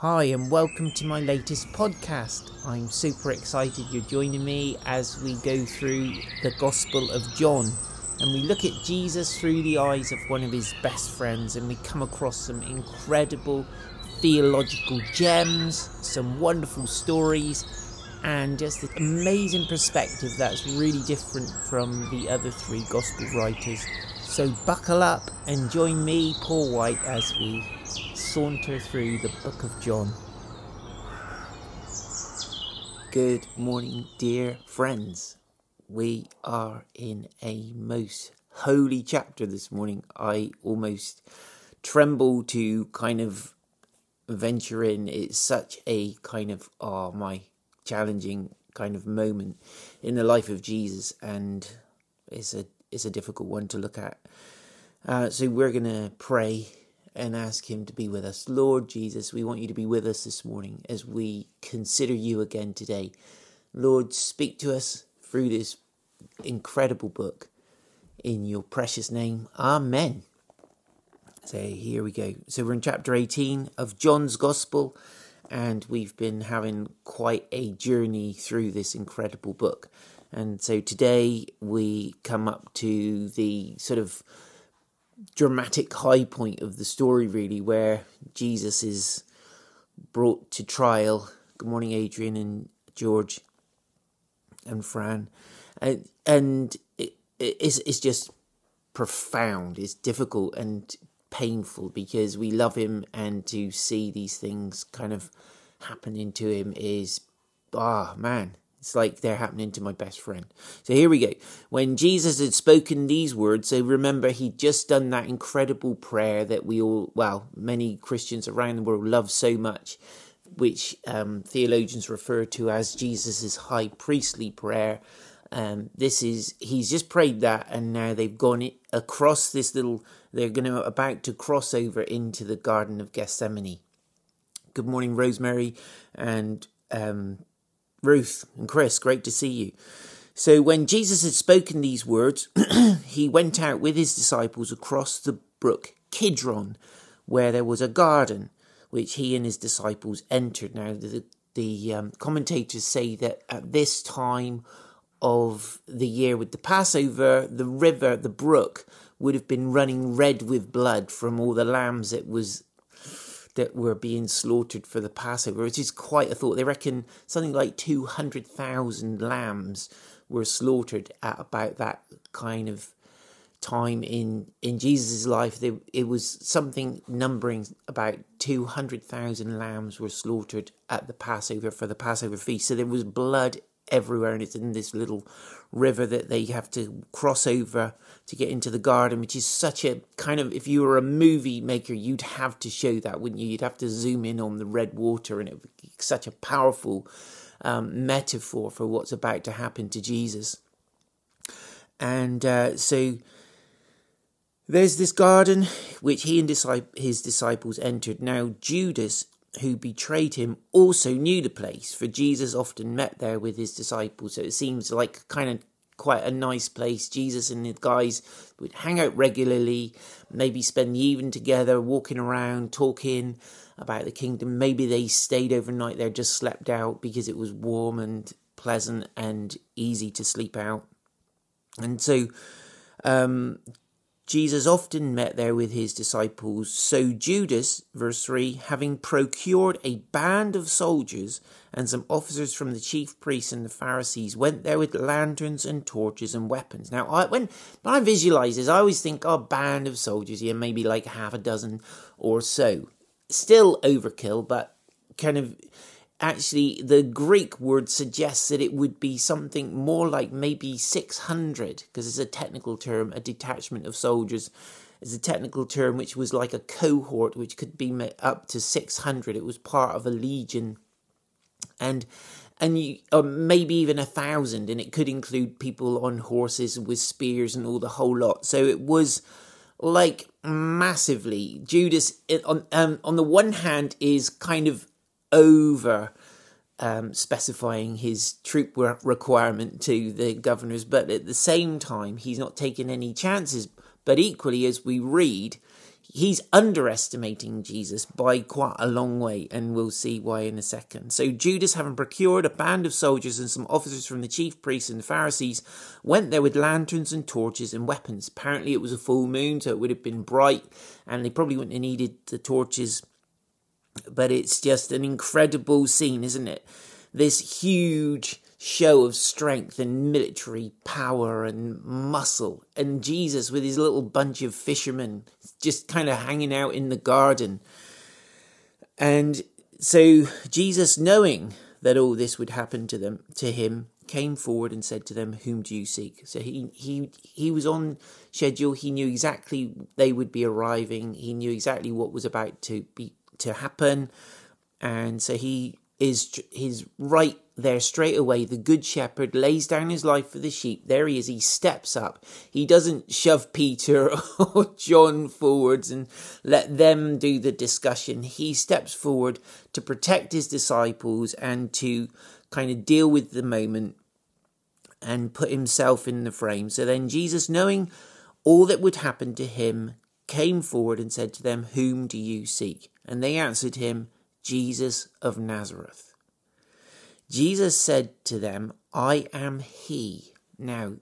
Hi, and welcome to my latest podcast. I'm super excited you're joining me as we go through the Gospel of John and we look at Jesus through the eyes of one of his best friends and we come across some incredible theological gems, some wonderful stories, and just an amazing perspective that's really different from the other three Gospel writers. So buckle up and join me, Paul White, as we saunter through the book of John. Good morning, dear friends. We are in a most holy chapter this morning. I almost tremble to kind of venture in. It's such a kind of, oh, my challenging kind of moment in the life of Jesus, and it's a it's a difficult one to look at. Uh, so we're gonna pray and ask Him to be with us. Lord Jesus, we want you to be with us this morning as we consider you again today. Lord, speak to us through this incredible book. In your precious name, Amen. So here we go. So we're in chapter 18 of John's Gospel, and we've been having quite a journey through this incredible book. And so today we come up to the sort of dramatic high point of the story, really, where Jesus is brought to trial. Good morning, Adrian and George and Fran. And, and it, it's, it's just profound. It's difficult and painful because we love him, and to see these things kind of happening to him is, ah, man, it's like they're happening to my best friend. So here we go. When Jesus had spoken these words, so remember he'd just done that incredible prayer that we all, well, many Christians around the world love so much, which um, theologians refer to as Jesus' high priestly prayer. Um, this is he's just prayed that, and now they've gone across this little. They're going to about to cross over into the Garden of Gethsemane. Good morning, Rosemary, and um, Ruth and Chris, great to see you. So, when Jesus had spoken these words, he went out with his disciples across the brook Kidron, where there was a garden, which he and his disciples entered. Now, the, the um, commentators say that at this time of the year with the Passover, the river, the brook, would have been running red with blood from all the lambs that was that were being slaughtered for the Passover, which is quite a thought. They reckon something like 200,000 lambs were slaughtered at about that kind of time in in Jesus' life. They, it was something numbering about 200,000 lambs were slaughtered at the Passover for the Passover feast. So there was blood everywhere, and it's in this little river that they have to cross over to get into the garden, which is such a kind of if you were a movie maker, you'd have to show that, wouldn't you? You'd have to zoom in on the red water, and it would be such a powerful um, metaphor for what's about to happen to Jesus. And uh, so there's this garden which he and his disciples entered. Now, Judas, who betrayed him, also knew the place, for Jesus often met there with his disciples. So it seems like kind of quite a nice place. Jesus and the guys would hang out regularly, maybe spend the evening together, walking around, talking about the kingdom. Maybe they stayed overnight there, just slept out because it was warm and pleasant and easy to sleep out. And so um, Jesus often met there with his disciples. So Judas, verse 3, having procured a band of soldiers and some officers from the chief priests and the Pharisees, went there with lanterns and torches and weapons. Now, I, when, when I visualize this, I always think, oh, band of soldiers, yeah, maybe like half a dozen or so. Still overkill, but kind of actually the Greek word suggests that it would be something more like maybe 600 because it's a technical term a detachment of soldiers. Is a technical term which was like a cohort which could be up to 600 it was part of a legion. And and you, maybe even a thousand and it could include people on horses with spears and all the whole lot. So it was like massively. Judas on um, on the one hand is kind of over um, specifying his troop requirement to the governors, but at the same time, he's not taking any chances. But equally, as we read, he's underestimating Jesus by quite a long way, and we'll see why in a second. So Judas, having procured a band of soldiers and some officers from the chief priests and the Pharisees, went there with lanterns and torches and weapons. Apparently, it was a full moon, so it would have been bright, and they probably wouldn't have needed the torches. But it's just an incredible scene, isn't it? This huge show of strength and military power and muscle. And Jesus with his little bunch of fishermen just kind of hanging out in the garden. And so Jesus, knowing that all this would happen to them, to him, came forward and said to them, "Whom do you seek?" So he he he was on schedule. He knew exactly they would be arriving. He knew exactly what was about to be to happen, and so he is his right there straight away. The good shepherd lays down his life for the sheep. There he is. He steps up. He doesn't shove Peter or John forwards and let them do the discussion. He steps forward to protect his disciples and to kind of deal with the moment and put himself in the frame. So then Jesus, knowing all that would happen to him, came forward and said to them, Whom do you seek? And they answered him, Jesus of Nazareth. Jesus said to them, I am He. Now,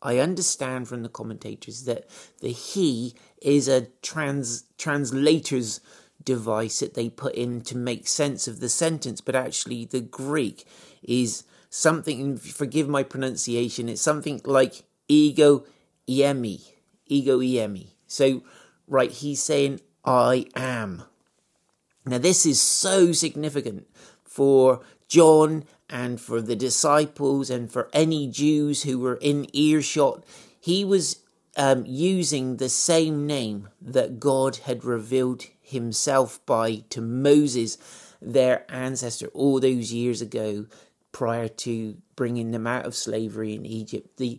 I understand from the commentators that the He is a trans translator's device that they put in to make sense of the sentence, but actually the Greek is something, forgive my pronunciation, it's something like ego eimi. Ego eimi. So, right, he's saying, I am. Now, this is so significant for John and for the disciples and for any Jews who were in earshot. He was um, using the same name that God had revealed himself by to Moses, their ancestor, all those years ago prior to bringing them out of slavery in Egypt. The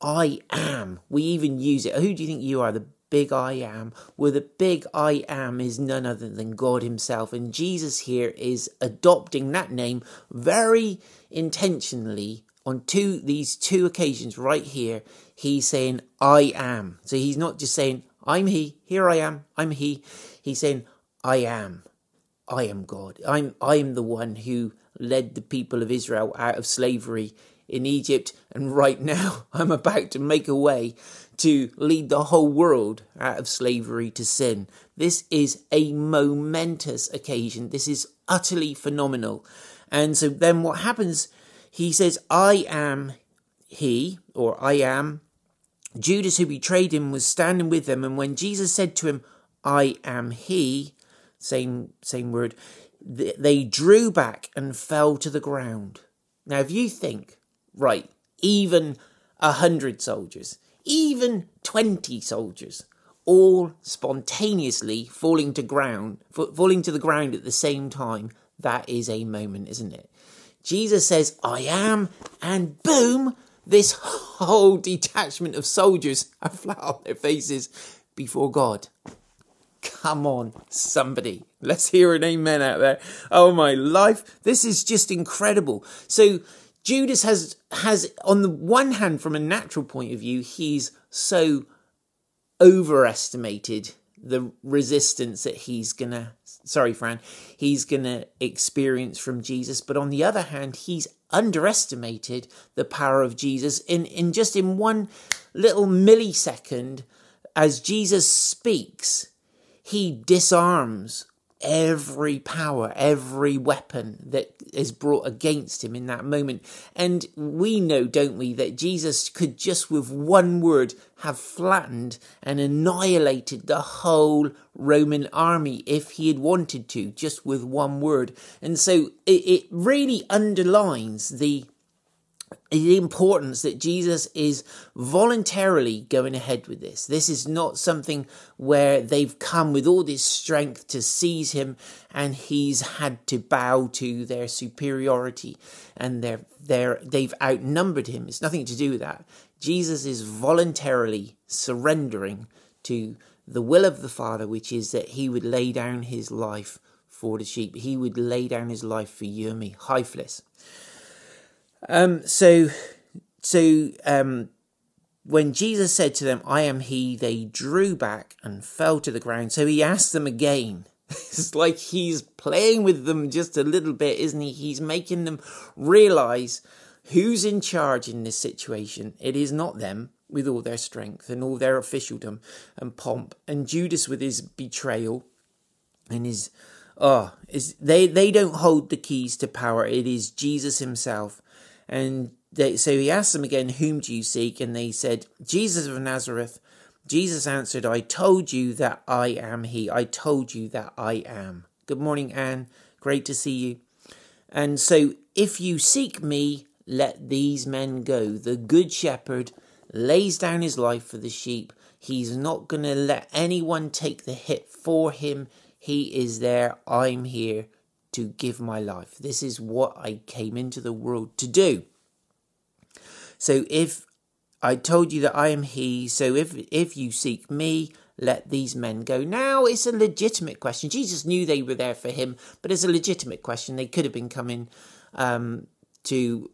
I am. We even use it. Who do you think you are? The big I am, where the big I am is none other than God Himself. And Jesus here is adopting that name very intentionally on two these two occasions right here. He's saying, I am. So he's not just saying, I'm He, here I am, I'm He. He's saying, I am. I am God. I'm I am the one who led the people of Israel out of slavery in Egypt, and right now I'm about to make a way to lead the whole world out of slavery to sin. This is a momentous occasion. This is utterly phenomenal. And so then what happens? He says, I am he, or I am. Judas, who betrayed him, was standing with them. And when Jesus said to him, I am he, same, same word, they drew back and fell to the ground. Now, if you think, right, even a hundred soldiers, even 20 soldiers, all spontaneously falling to ground, falling to the ground at the same time, that is a moment, isn't it? Jesus says, I am, and boom, this whole detachment of soldiers are flat on their faces before God. Come on, somebody. Let's hear an amen out there. Oh my life. This is just incredible. So Judas has has on the one hand, from a natural point of view, he's so overestimated the resistance that he's gonna sorry fran he's gonna experience from jesus. But on the other hand he's underestimated the power of jesus in in just in one little millisecond. As jesus speaks he disarms every power, every weapon that is brought against him in that moment. And we know, don't we, that Jesus could just with one word have flattened and annihilated the whole Roman army if he had wanted to, just with one word. And so it, it really underlines the the importance that Jesus is voluntarily going ahead with this. This is not something where they've come with all this strength to seize him and he's had to bow to their superiority and they've outnumbered him. It's nothing to do with that. Jesus is voluntarily surrendering to the will of the Father, which is that he would lay down his life for the sheep. He would lay down his life for you and me. Um, so, so um, when Jesus said to them, I am he, they drew back and fell to the ground. So he asked them again. It's like he's playing with them just a little bit, isn't he? He's making them realize who's in charge in this situation. It is not them with all their strength and all their officialdom and pomp, and Judas with his betrayal and his oh is they they don't hold the keys to power. It is Jesus himself. And they, so he asked them again, Whom do you seek? And they said, Jesus of Nazareth. Jesus answered, I told you that I am he. I told you that I am. Good morning, Anne. Great to see you. And so, if you seek me, let these men go. The good shepherd lays down his life for the sheep. He's not going to let anyone take the hit for him. He is there. I'm here to give my life. This is what I came into the world to do. So if I told you that I am he, so if if you seek me, let these men go. Now it's a legitimate question. Jesus knew they were there for him, but it's a legitimate question. They could have been coming um, to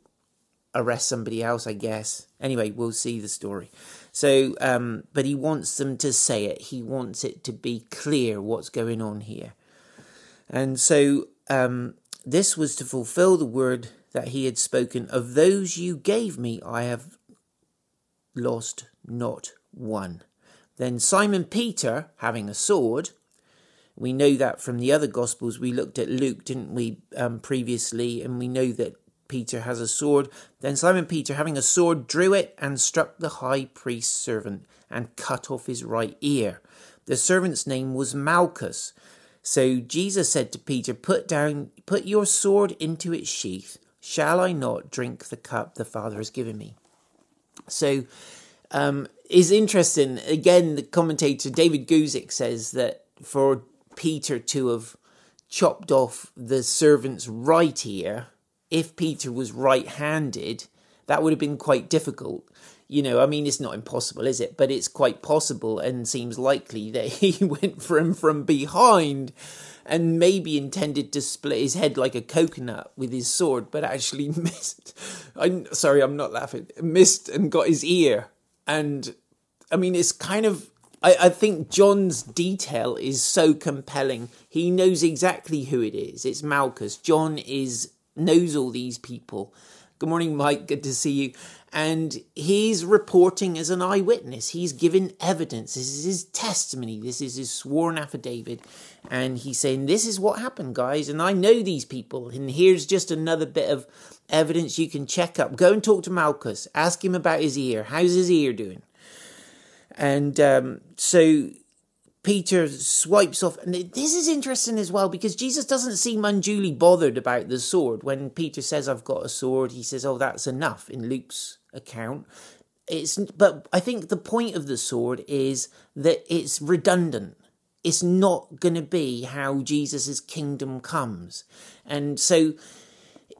arrest somebody else, I guess. Anyway, we'll see the story. So, um, but he wants them to say it. He wants it to be clear what's going on here. And so, um, this was to fulfill the word that he had spoken, Of those you gave me, I have lost not one. Then Simon Peter, having a sword, we know that from the other Gospels. We looked at Luke, didn't we, um, previously, and we know that Peter has a sword. Then Simon Peter, having a sword, drew it and struck the high priest's servant and cut off his right ear. The servant's name was Malchus. So Jesus said to Peter, Put down, put your sword into its sheath. Shall I not drink the cup the Father has given me? So, um, is interesting. Again, the commentator David Guzik says that for Peter to have chopped off the servant's right ear, if Peter was right handed, that would have been quite difficult. You know, I mean, it's not impossible, is it? But it's quite possible and seems likely that he went for him from behind and maybe intended to split his head like a coconut with his sword, but actually missed. I'm sorry, I'm not laughing. Missed and got his ear. And I mean, it's kind of. I, I think John's detail is so compelling. He knows exactly who it is. It's Malchus. John is knows all these people. Good morning, Mike. Good to see you and he's reporting as an eyewitness. He's given evidence. This is his testimony. This is his sworn affidavit. And he's saying, This is what happened, guys. And I know these people. And here's just another bit of evidence you can check up. Go and talk to Malchus. Ask him about his ear. How's his ear doing? And um, so Peter swipes off. And this is interesting as well because Jesus doesn't seem unduly bothered about the sword. When Peter says, I've got a sword, he says, Oh, that's enough in Luke's account. It's, but I think the point of the sword is that it's redundant. It's not going to be how Jesus' kingdom comes. And so,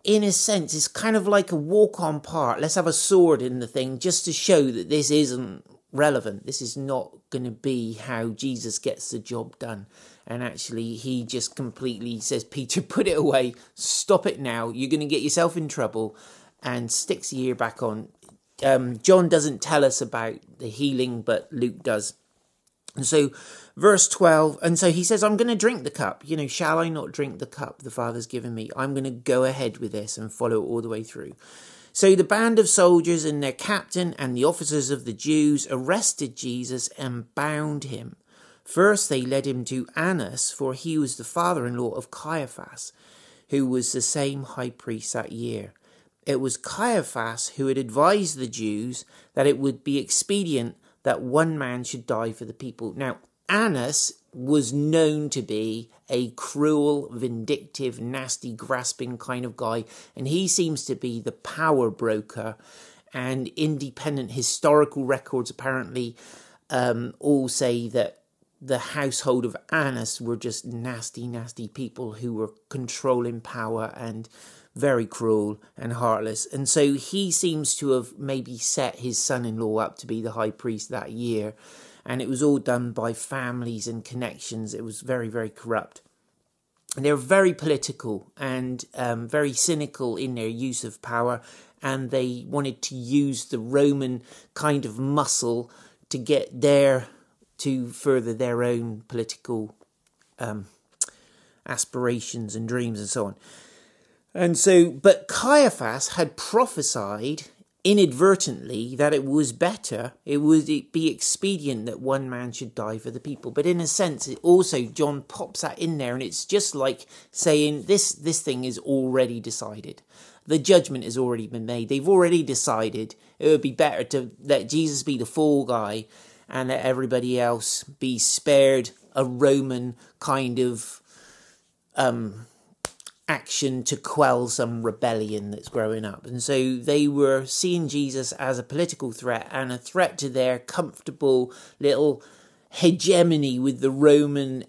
in a sense, it's kind of like a walk on part. Let's have a sword in the thing just to show that this isn't relevant. This is not going to be how Jesus gets the job done. And actually, he just completely says, Peter, put it away, stop it now. You're going to get yourself in trouble, and sticks the ear back on. Um, John doesn't tell us about the healing, but Luke does. And so, verse 12, and so he says, I'm going to drink the cup. You know, shall I not drink the cup the Father's given me? I'm going to go ahead with this and follow all the way through. So the band of soldiers and their captain and the officers of the Jews arrested Jesus and bound him. First, they led him to Annas, for he was the father in law of Caiaphas, who was the same high priest that year. It was Caiaphas who had advised the Jews that it would be expedient that one man should die for the people. Now, Annas was known to be a cruel, vindictive, nasty, grasping kind of guy, and he seems to be the power broker. And independent historical records apparently um, all say that the household of Annas were just nasty, nasty people who were controlling power and very cruel and heartless. And so he seems to have maybe set his son in law up to be the high priest that year and it was all done by families and connections. It was very, very corrupt. they were very political and um, very cynical in their use of power, and they wanted to use the Roman kind of muscle to get their to further their own political um, aspirations and dreams and so on. And so, but Caiaphas had prophesied inadvertently that it was better, it would be expedient that one man should die for the people. But in a sense, it also John pops that in there, and it's just like saying this this thing is already decided. The judgment has already been made. They've already decided it would be better to let Jesus be the fall guy and let everybody else be spared a Roman kind of um, action to quell some rebellion that's growing up. And so they were seeing Jesus as a political threat and a threat to their comfortable little hegemony with the Roman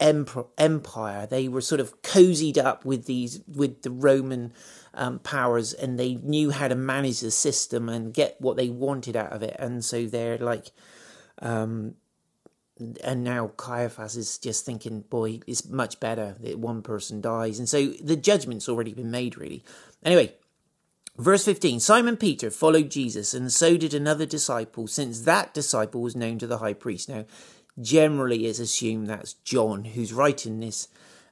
empire. They were sort of cozied up with these with the Roman um, powers, and they knew how to manage the system and get what they wanted out of it. And so they're like um, and now Caiaphas is just thinking, boy, it's much better that one person dies. And so the judgment's already been made, really. Anyway, verse 15 Simon Peter followed Jesus, and so did another disciple, since that disciple was known to the high priest. Now, generally, it's assumed that's John who's writing this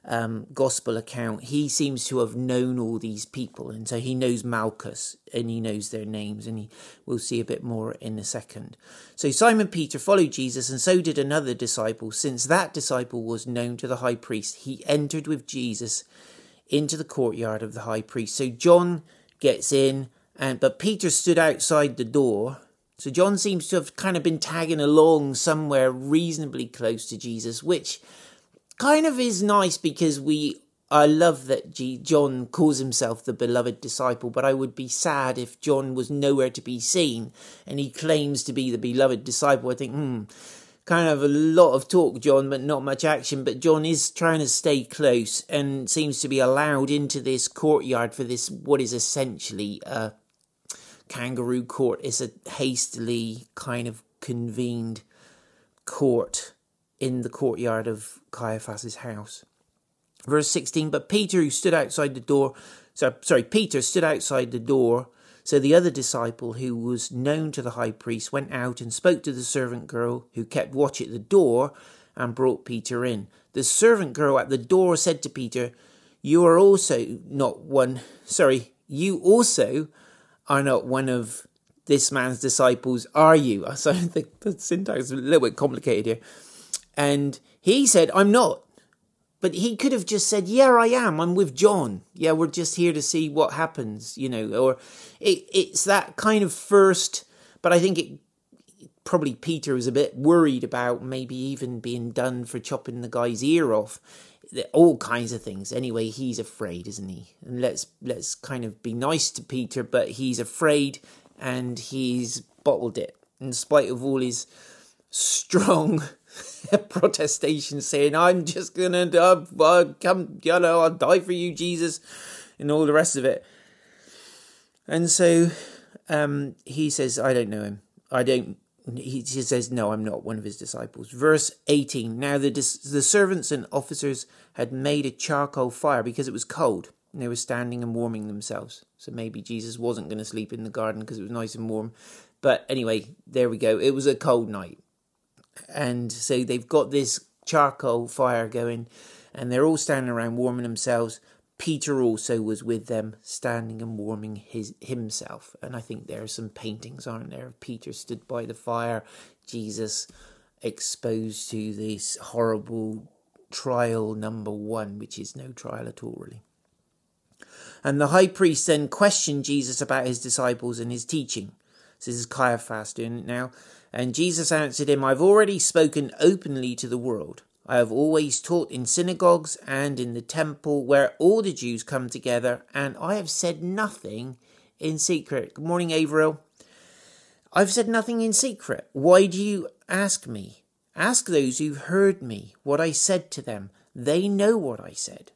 um, gospel account, he seems to have known all these people, and so he knows Malchus and he knows their names, and he we'll see a bit more in a second. So Simon Peter followed Jesus, and so did another disciple. Since that disciple was known to the high priest, he entered with Jesus into the courtyard of the high priest. So John gets in, and but Peter stood outside the door. So John seems to have kind of been tagging along somewhere reasonably close to Jesus, which kind of is nice because we I love that G- John calls himself the beloved disciple, but I would be sad if John was nowhere to be seen and he claims to be the beloved disciple. I think, hmm, kind of a lot of talk, John, but not much action. But John is trying to stay close and seems to be allowed into this courtyard for this, what is essentially a kangaroo court. It's a hastily kind of convened court in the courtyard of Caiaphas's house. Verse 16, but Peter, who stood outside the door, so, sorry, Peter stood outside the door. So the other disciple, who was known to the high priest, went out and spoke to the servant girl who kept watch at the door and brought Peter in. The servant girl at the door said to Peter, You are also not one, sorry, you also are not one of this man's disciples, are you? So think the syntax is a little bit complicated here. And he said, I'm not. But he could have just said, Yeah, I am. I'm with John. Yeah, we're just here to see what happens, you know. Or it, it's that kind of first, but I think it probably Peter was a bit worried about maybe even being done for chopping the guy's ear off. All kinds of things. Anyway, he's afraid, isn't he? And let's let's kind of be nice to Peter, but he's afraid and he's bottled it in spite of all his strong protestation saying, I'm just gonna uh, uh, come, you know, I'll die for you, Jesus, and all the rest of it. And so um, he says, I don't know him. I don't. He says, No, I'm not one of his disciples. Verse 18 Now the, the servants and officers had made a charcoal fire because it was cold, and they were standing and warming themselves. So maybe Jesus wasn't going to sleep in the garden because it was nice and warm. But anyway, there we go. It was a cold night and so they've got this charcoal fire going, and they're all standing around warming themselves. Peter also was with them, standing and warming his himself. And I think there are some paintings, aren't there? Of Peter stood by the fire, Jesus exposed to this horrible trial number one, which is no trial at all, really. And the high priest then questioned Jesus about his disciples and his teaching. So this is Caiaphas doing it now. And Jesus answered him, I've already spoken openly to the world. I have always taught in synagogues and in the temple where all the Jews come together, and I have said nothing in secret. Good morning, Averill. I've said nothing in secret. Why do you ask me? Ask those who heard me what I said to them. They know what I said.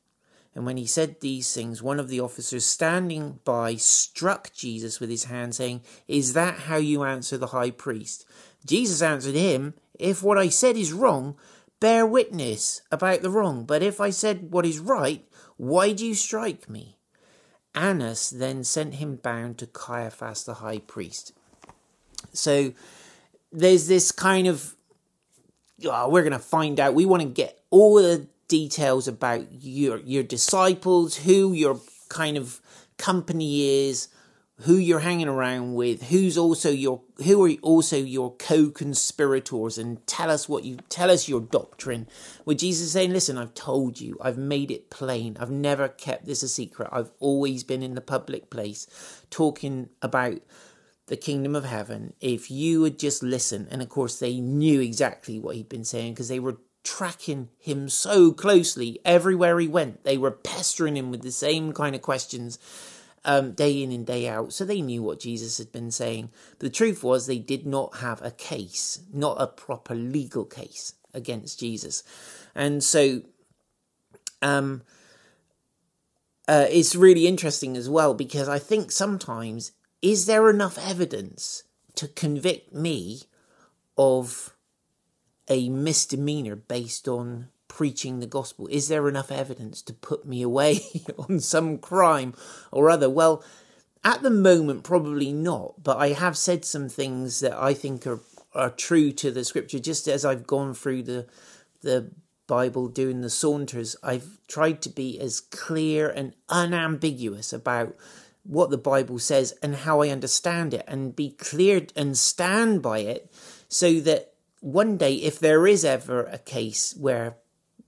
And when he said these things, one of the officers standing by struck Jesus with his hand, saying, Is that how you answer the high priest? Jesus answered him, If what I said is wrong, bear witness about the wrong. But if I said what is right, why do you strike me? Annas then sent him bound to Caiaphas the high priest. So there's this kind of, oh, we're going to find out. We want to get all the details about your your disciples, who your kind of company is, who you're hanging around with, who's also your who are also your co-conspirators, and tell us what you tell us your doctrine. With Jesus saying, "Listen, I've told you, I've made it plain. I've never kept this a secret. I've always been in the public place, talking about." The kingdom of heaven, if you would just listen, and of course, they knew exactly what he'd been saying because they were tracking him so closely everywhere he went. They were pestering him with the same kind of questions um, day in and day out. So they knew what Jesus had been saying. The truth was, they did not have a case, not a proper legal case against Jesus. And so um, uh, it's really interesting as well because I think sometimes, is there enough evidence to convict me of a misdemeanor based on preaching the gospel? Is there enough evidence to put me away on some crime or other? Well, at the moment, probably not, but I have said some things that I think are, are true to the scripture. Just as I've gone through the, the Bible doing the saunters, I've tried to be as clear and unambiguous about what the Bible says and how I understand it and be clear and stand by it so that one day, if there is ever a case where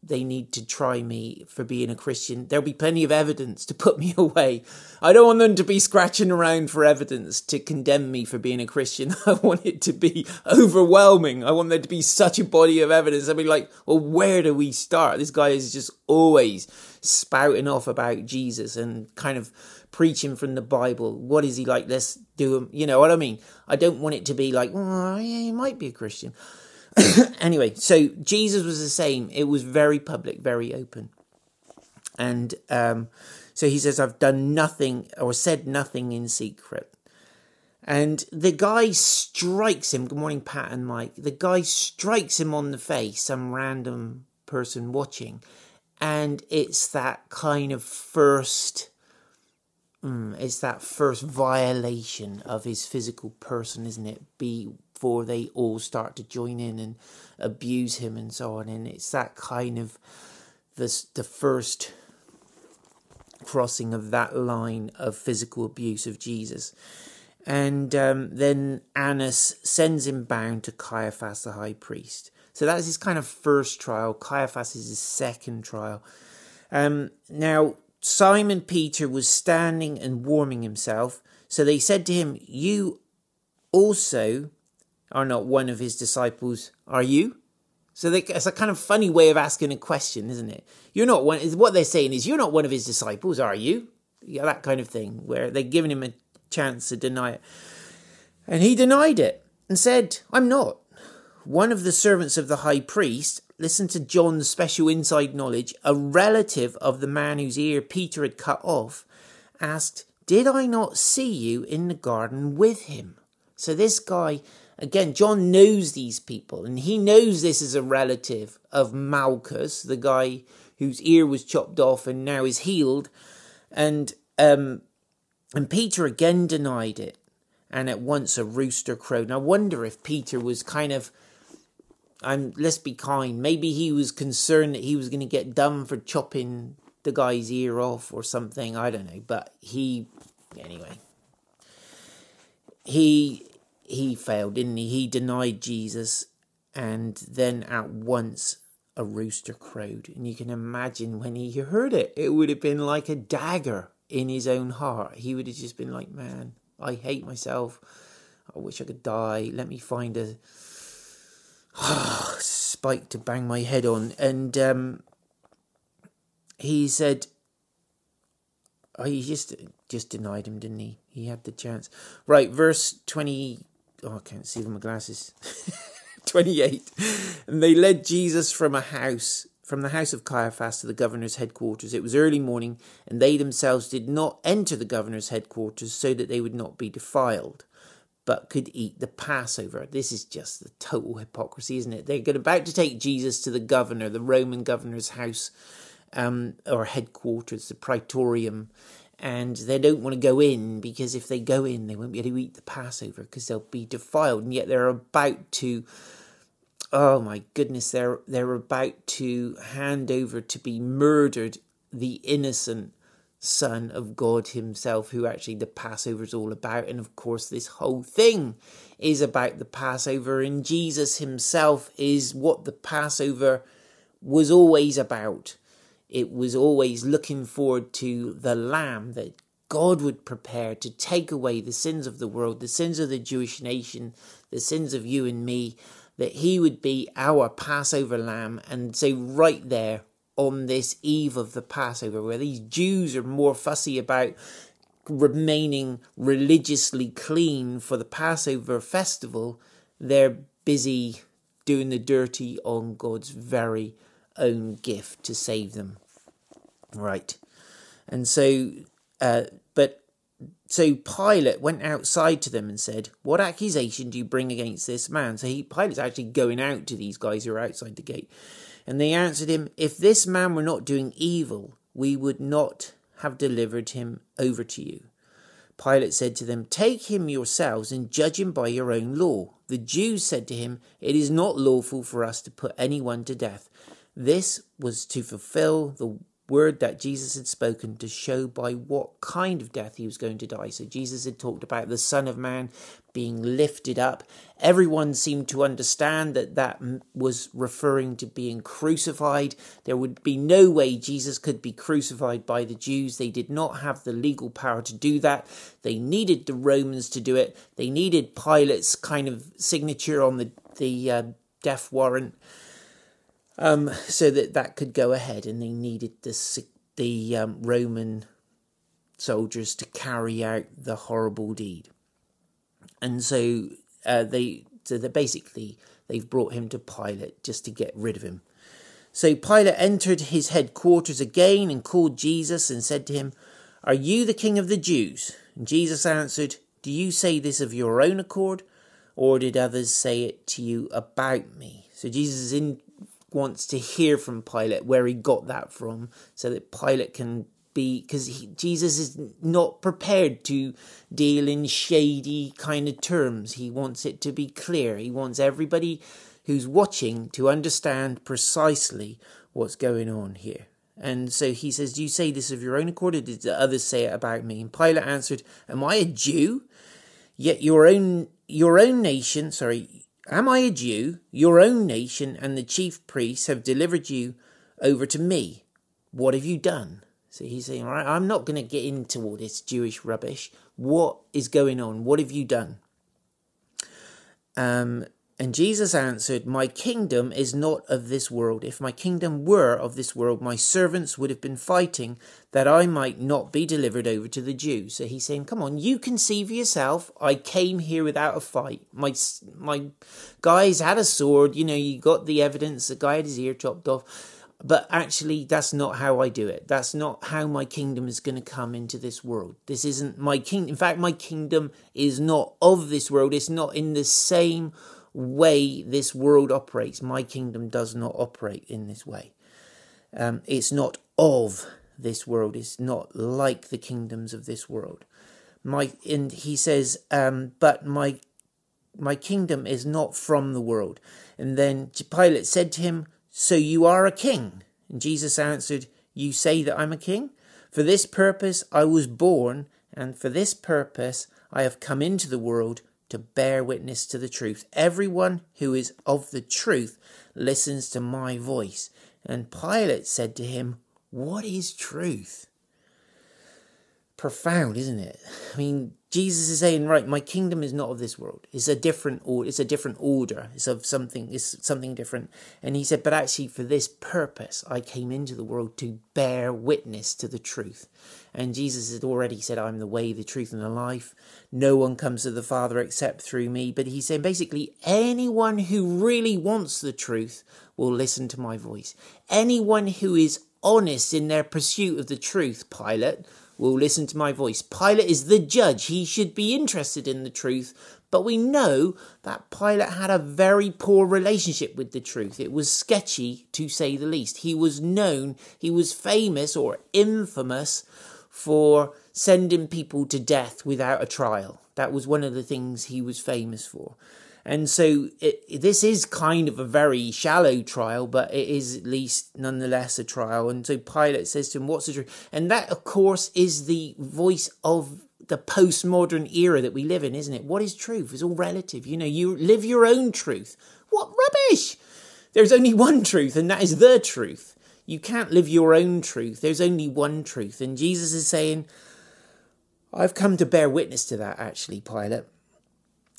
they need to try me for being a Christian. There'll be plenty of evidence to put me away. I don't want them to be scratching around for evidence to condemn me for being a Christian. I want it to be overwhelming. I want there to be such a body of evidence. I'd be like, well, where do we start? This guy is just always spouting off about Jesus and kind of preaching from the Bible. What is he like? Let's do him. You know what I mean? I don't want it to be like, well, yeah, he might be a Christian. anyway, so Jesus was the same. It was very public, very open. And um, so he says, I've done nothing or said nothing in secret. And the guy strikes him. Good morning, Pat and Mike. The guy strikes him on the face, some random person watching. And it's that kind of first. Mm, it's that first violation of his physical person, isn't it? Before they all start to join in and abuse him and so on. And it's that kind of the the first crossing of that line of physical abuse of Jesus. And um, then Annas sends him bound to Caiaphas the high priest. So that's his kind of first trial. Caiaphas is his second trial. Um, now, Simon Peter was standing and warming himself. So they said to him, You also are not one of his disciples, are you? So they, it's a kind of funny way of asking a question, isn't it? You're not one. What they're saying is, you're not one of his disciples, are you? Yeah, that kind of thing, where they're giving him a chance to deny it, and he denied it and said, "I'm not." One of the servants of the high priest, listen to John's special inside knowledge, a relative of the man whose ear Peter had cut off, asked, "Did I not see you in the garden with him?" So this guy Again, John knows these people, and he knows this is a relative of Malchus, the guy whose ear was chopped off and now is healed. And um, and Peter again denied it, and at once a rooster crowed. And I wonder if Peter was kind of I'm let's be kind. Maybe he was concerned that he was going to get done for chopping the guy's ear off or something. I don't know, but he anyway. He he failed, didn't he? He denied Jesus, and then at once a rooster crowed. And you can imagine when he heard it, it would have been like a dagger in his own heart. He would have just been like, Man, I hate myself. I wish I could die. Let me find a spike to bang my head on. And um, he said, oh, he just just denied him, didn't he? He had the chance. Right, verse 20. Oh, I can't see with my glasses. 28. And they led Jesus from a house, from the house of Caiaphas to the governor's headquarters. It was early morning, and they themselves did not enter the governor's headquarters so that they would not be defiled. But could eat the Passover. This is just the total hypocrisy, isn't it? They're about to take Jesus to the governor, the Roman governor's house um, or headquarters, the praetorium, and they don't want to go in because if they go in, they won't be able to eat the Passover because they'll be defiled, and yet they're about to. Oh my goodness, they're they're about to hand over to be murdered the innocent Son of God Himself, who actually the Passover is all about. And of course, this whole thing is about the Passover, and Jesus Himself is what the Passover was always about. It was always looking forward to the Lamb that God would prepare to take away the sins of the world, the sins of the Jewish nation, the sins of you and me, that He would be our Passover Lamb. And so, right there, on this eve of the Passover, where these Jews are more fussy about remaining religiously clean for the Passover festival, they're busy doing the dirty on God's very own gift to save them. Right. And so, uh, but so Pilate went outside to them and said, What accusation do you bring against this man? So he, Pilate's actually going out to these guys who are outside the gate. And they answered him, If this man were not doing evil, we would not have delivered him over to you. Pilate said to them, Take him yourselves and judge him by your own law. The Jews said to him, It is not lawful for us to put anyone to death. This was to fulfill the word that Jesus had spoken to show by what kind of death he was going to die. So Jesus had talked about the Son of Man being lifted up. Everyone seemed to understand that that was referring to being crucified. There would be no way Jesus could be crucified by the Jews. They did not have the legal power to do that. They needed the Romans to do it. They needed Pilate's kind of signature on the the uh, death warrant um, so that that could go ahead, and they needed the the um, Roman soldiers to carry out the horrible deed, and so uh, they so they basically they've brought him to Pilate just to get rid of him. So Pilate entered his headquarters again and called Jesus and said to him, "Are you the king of the Jews?" And Jesus answered, "Do you say this of your own accord?" Or did others say it to you about me? So Jesus is in wants to hear from Pilate where he got that from, so that Pilate can be because Jesus is not prepared to deal in shady kind of terms. He wants it to be clear. He wants everybody who's watching to understand precisely what's going on here. And so he says, Do you say this of your own accord, or did the others say it about me? And Pilate answered, Am I a Jew? Yet your own your own nation, sorry, Am I a Jew? Your own nation and the chief priests have delivered you over to me. What have you done? So he's saying, right, I'm not going to get into all this Jewish rubbish. What is going on? What have you done? Um, and Jesus answered, My kingdom is not of this world. If my kingdom were of this world, my servants would have been fighting that I might not be delivered over to the Jews. So he's saying, Come on, you can see for yourself. I came here without a fight. My, my guys had a sword. You know, you got the evidence. The guy had his ear chopped off. But actually, that's not how I do it. That's not how my kingdom is going to come into this world. This isn't my kingdom. In fact, my kingdom is not of this world. It's not in the same way this world operates. My kingdom does not operate in this way. Um, it's not of this world. It's not like the kingdoms of this world. My and he says, um, but my my kingdom is not from the world. And then Pilate said to him, So you are a king? And Jesus answered, You say that I'm a king? For this purpose I was born, and for this purpose I have come into the world to bear witness to the truth. Everyone who is of the truth listens to my voice. And Pilate said to him, What is truth? Profound, isn't it? I mean, Jesus is saying, right, my kingdom is not of this world. It's a different order. It's a different order. It's of something. It's something different. And he said, but actually, for this purpose, I came into the world to bear witness to the truth. And Jesus had already said, I'm the way, the truth, and the life. No one comes to the Father except through me. But he's saying, basically, anyone who really wants the truth will listen to my voice. Anyone who is honest in their pursuit of the truth, Pilate will listen to my voice. Pilate is the judge. He should be interested in the truth. But we know that Pilate had a very poor relationship with the truth. It was sketchy, to say the least. He was known, he was famous or infamous for sending people to death without a trial. That was one of the things he was famous for. And so it, this is kind of a very shallow trial, but it is at least nonetheless a trial. And so Pilate says to him, What's the truth? And that, of course, is the voice of the postmodern era that we live in, isn't it? What is truth? It's all relative. You know, you live your own truth. What rubbish! There's only one truth, and that is the truth. You can't live your own truth. There's only one truth. And Jesus is saying, I've come to bear witness to that, actually, Pilate.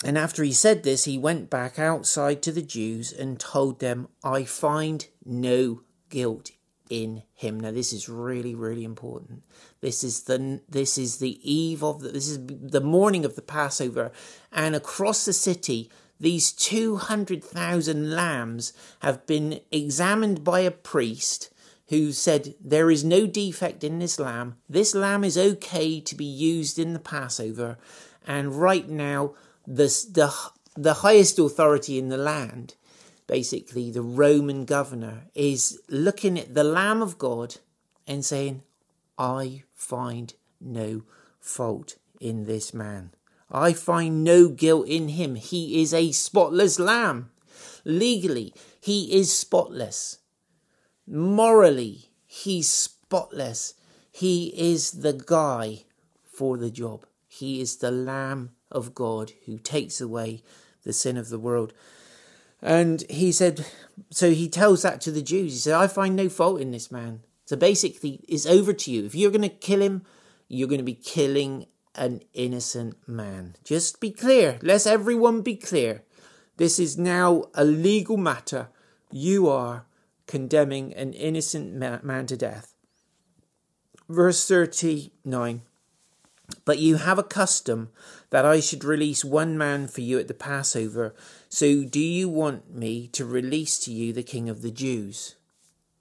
And after he said this, he went back outside to the Jews and told them, I find no guilt in him. Now this is really, really important. This is the this is the eve of the, this is the morning of the Passover, and across the city, these two hundred thousand lambs have been examined by a priest who said there is no defect in this lamb. This lamb is okay to be used in the Passover, and right now the, the, the highest authority in the land, basically the Roman governor, is looking at the Lamb of God and saying, I find no fault in this man. I find no guilt in him. He is a spotless lamb. Legally, he is spotless. Morally, he's spotless. He is the guy for the job. He is the lamb of God who takes away the sin of the world. And he said, so he tells that to the Jews. He said, I find no fault in this man. So basically, it's over to you. If you're going to kill him, you're going to be killing an innocent man. Just be clear. Let everyone be clear. This is now a legal matter. You are condemning an innocent man to death. Verse 39 But you have a custom that I should release one man for you at the Passover. So do you want me to release to you the King of the Jews?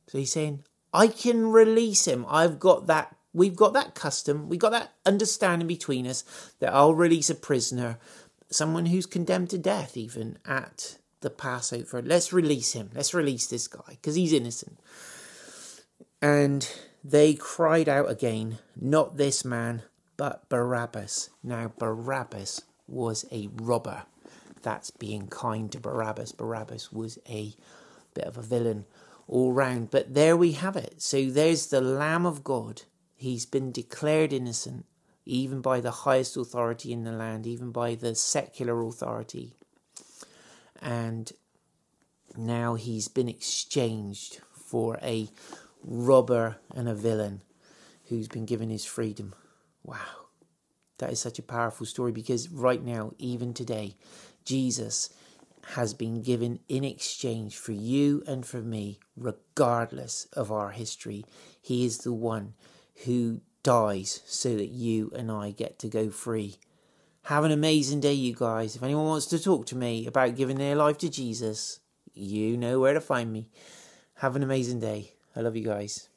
So he's saying, I can release him. I've got that. We've got that custom. We've got that understanding between us that I'll release a prisoner, someone who's condemned to death, even at the Passover. Let's release him. Let's release this guy because he's innocent. And they cried out again, Not this man, but Barabbas. Now, Barabbas was a robber. That's being kind to Barabbas. Barabbas was a bit of a villain all round. But there we have it. So there's the Lamb of God. He's been declared innocent, even by the highest authority in the land, even by the secular authority. And now he's been exchanged for a robber and a villain who's been given his freedom. Wow. That is such a powerful story because right now, even today, Jesus has been given in exchange for you and for me, regardless of our history. He is the one who dies so that you and I get to go free. Have an amazing day, you guys. If anyone wants to talk to me about giving their life to Jesus, you know where to find me. Have an amazing day. I love you guys.